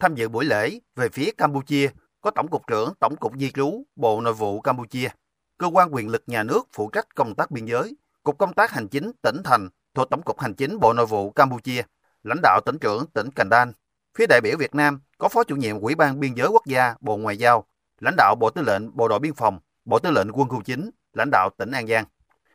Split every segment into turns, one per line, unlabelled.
Tham dự buổi lễ về phía Campuchia có Tổng cục trưởng Tổng cục Di trú Bộ Nội vụ Campuchia, cơ quan quyền lực nhà nước phụ trách công tác biên giới, Cục Công tác Hành chính tỉnh thành thuộc Tổng cục Hành chính Bộ Nội vụ Campuchia, lãnh đạo tỉnh trưởng tỉnh Cần Đan. Phía đại biểu Việt Nam có Phó chủ nhiệm Ủy ban Biên giới Quốc gia Bộ Ngoại giao, lãnh đạo Bộ Tư lệnh Bộ đội Biên phòng, Bộ Tư lệnh Quân khu 9, lãnh đạo tỉnh An Giang.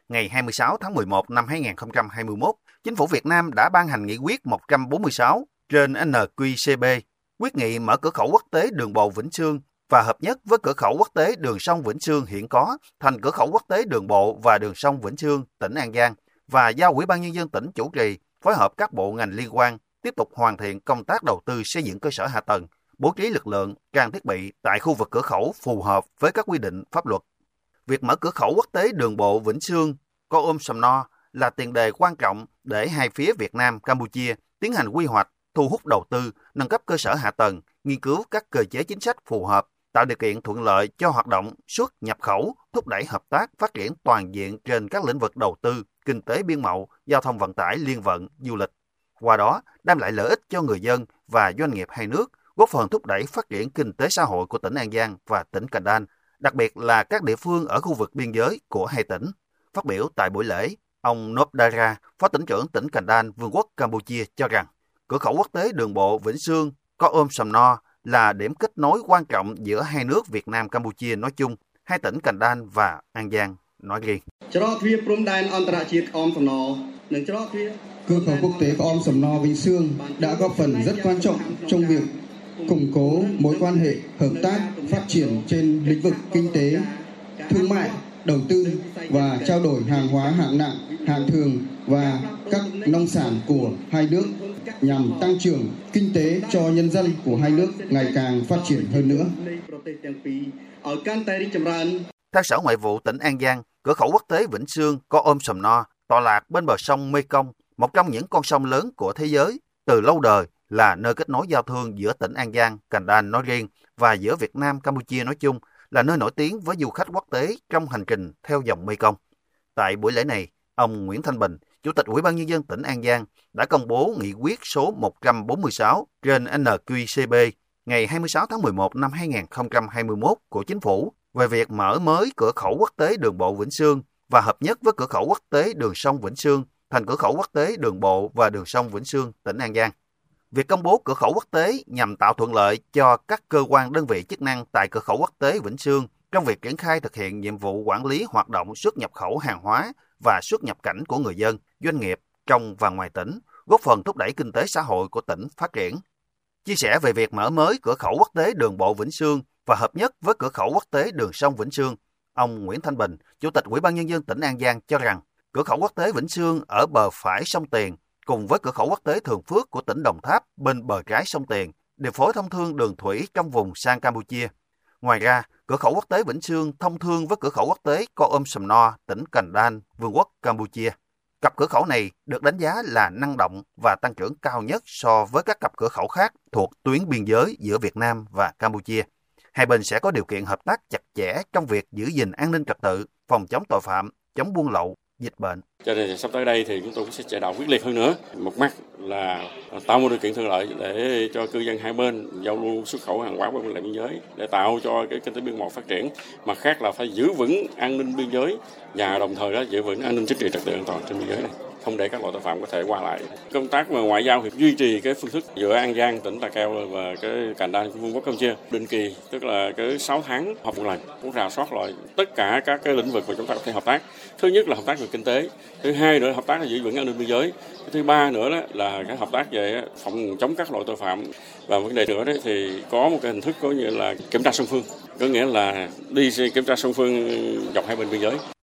Ngày 26 tháng 11 năm 2021, Chính phủ Việt Nam đã ban hành nghị quyết 146 trên NQCB quyết nghị mở cửa khẩu quốc tế đường bộ Vĩnh Sương và hợp nhất với cửa khẩu quốc tế đường sông Vĩnh Sương hiện có thành cửa khẩu quốc tế đường bộ và đường sông Vĩnh Sương, tỉnh An Giang và giao Ủy ban Nhân dân tỉnh chủ trì phối hợp các bộ ngành liên quan tiếp tục hoàn thiện công tác đầu tư xây dựng cơ sở hạ tầng, bố trí lực lượng, trang thiết bị tại khu vực cửa khẩu phù hợp với các quy định pháp luật. Việc mở cửa khẩu quốc tế đường bộ Vĩnh Sương có ôm sầm no là tiền đề quan trọng để hai phía Việt Nam, Campuchia tiến hành quy hoạch, thu hút đầu tư, nâng cấp cơ sở hạ tầng, nghiên cứu các cơ chế chính sách phù hợp, tạo điều kiện thuận lợi cho hoạt động xuất nhập khẩu, thúc đẩy hợp tác phát triển toàn diện trên các lĩnh vực đầu tư, kinh tế biên mậu, giao thông vận tải liên vận, du lịch. Qua đó, đem lại lợi ích cho người dân và doanh nghiệp hai nước, góp phần thúc đẩy phát triển kinh tế xã hội của tỉnh An Giang và tỉnh Cần Đan, đặc biệt là các địa phương ở khu vực biên giới của hai tỉnh. Phát biểu tại buổi lễ, ông Nopdara, Phó tỉnh trưởng tỉnh Cần Đan, Vương quốc Campuchia cho rằng, cửa khẩu quốc tế đường bộ Vĩnh Sương có ôm sầm no là điểm kết nối quan trọng giữa hai nước Việt Nam Campuchia nói chung, hai tỉnh Cành Đan và An Giang nói riêng.
Cửa khẩu quốc tế có om sầm no Vĩnh Sương đã góp phần rất quan trọng trong việc củng cố mối quan hệ hợp tác phát triển trên lĩnh vực kinh tế, thương mại, đầu tư và trao đổi hàng hóa hạng nặng, hạng thường và các nông sản của hai nước nhằm tăng trưởng kinh tế cho nhân dân của hai nước ngày càng phát triển hơn nữa.
Theo Sở Ngoại vụ tỉnh An Giang, cửa khẩu quốc tế Vĩnh Sương có ôm sầm no, tọa lạc bên bờ sông Mekong, một trong những con sông lớn của thế giới, từ lâu đời là nơi kết nối giao thương giữa tỉnh An Giang, Cành Đan nói riêng và giữa Việt Nam, Campuchia nói chung, là nơi nổi tiếng với du khách quốc tế trong hành trình theo dòng Mekong. Tại buổi lễ này, ông Nguyễn Thanh Bình, Chủ tịch Ủy ban Nhân dân tỉnh An Giang đã công bố nghị quyết số 146 trên NQCB ngày 26 tháng 11 năm 2021 của Chính phủ về việc mở mới cửa khẩu quốc tế đường bộ Vĩnh Sương và hợp nhất với cửa khẩu quốc tế đường sông Vĩnh Sương thành cửa khẩu quốc tế đường bộ và đường sông Vĩnh Sương, tỉnh An Giang. Việc công bố cửa khẩu quốc tế nhằm tạo thuận lợi cho các cơ quan đơn vị chức năng tại cửa khẩu quốc tế Vĩnh Sương trong việc triển khai thực hiện nhiệm vụ quản lý hoạt động xuất nhập khẩu hàng hóa và xuất nhập cảnh của người dân, doanh nghiệp trong và ngoài tỉnh, góp phần thúc đẩy kinh tế xã hội của tỉnh phát triển. Chia sẻ về việc mở mới cửa khẩu quốc tế đường bộ Vĩnh Sương và hợp nhất với cửa khẩu quốc tế đường sông Vĩnh Sương, ông Nguyễn Thanh Bình, Chủ tịch Ủy ban Nhân dân tỉnh An Giang cho rằng cửa khẩu quốc tế Vĩnh Sương ở bờ phải sông Tiền cùng với cửa khẩu quốc tế Thường Phước của tỉnh Đồng Tháp bên bờ trái sông Tiền, để phối thông thương đường thủy trong vùng sang Campuchia. Ngoài ra, cửa khẩu quốc tế Vĩnh Sương thông thương với cửa khẩu quốc tế Co Om Sầm No, tỉnh Cần Đan, Vương quốc Campuchia. Cặp cửa khẩu này được đánh giá là năng động và tăng trưởng cao nhất so với các cặp cửa khẩu khác thuộc tuyến biên giới giữa Việt Nam và Campuchia. Hai bên sẽ có điều kiện hợp tác chặt chẽ trong việc giữ gìn an ninh trật tự, phòng chống tội phạm, chống buôn lậu, dịch bệnh.
Cho nên sắp tới đây thì chúng tôi cũng sẽ chỉ đạo quyết liệt hơn nữa. Một mặt là tạo một điều kiện thuận lợi để cho cư dân hai bên giao lưu xuất khẩu hàng hóa qua biên giới, để tạo cho cái kinh tế biên mậu phát triển. Mặt khác là phải giữ vững an ninh biên giới, và đồng thời đó giữ vững an ninh chính trị trật tự an toàn trên biên giới này không để các loại tội phạm có thể qua lại. Công tác mà ngoại giao thì duy trì cái phương thức giữa An Giang, tỉnh Tà Keo và cái Cành Đan của Vương quốc Campuchia định kỳ, tức là cái 6 tháng họp một lần, cũng rà soát lại tất cả các cái lĩnh vực mà chúng ta có thể hợp tác. Thứ nhất là hợp tác về kinh tế, thứ hai nữa là hợp tác là giữ vững an ninh biên giới, thứ ba nữa đó là cái hợp tác về phòng chống các loại tội phạm và vấn đề nữa đấy thì có một cái hình thức có như là kiểm tra song phương có nghĩa là đi kiểm tra song phương dọc hai bên biên giới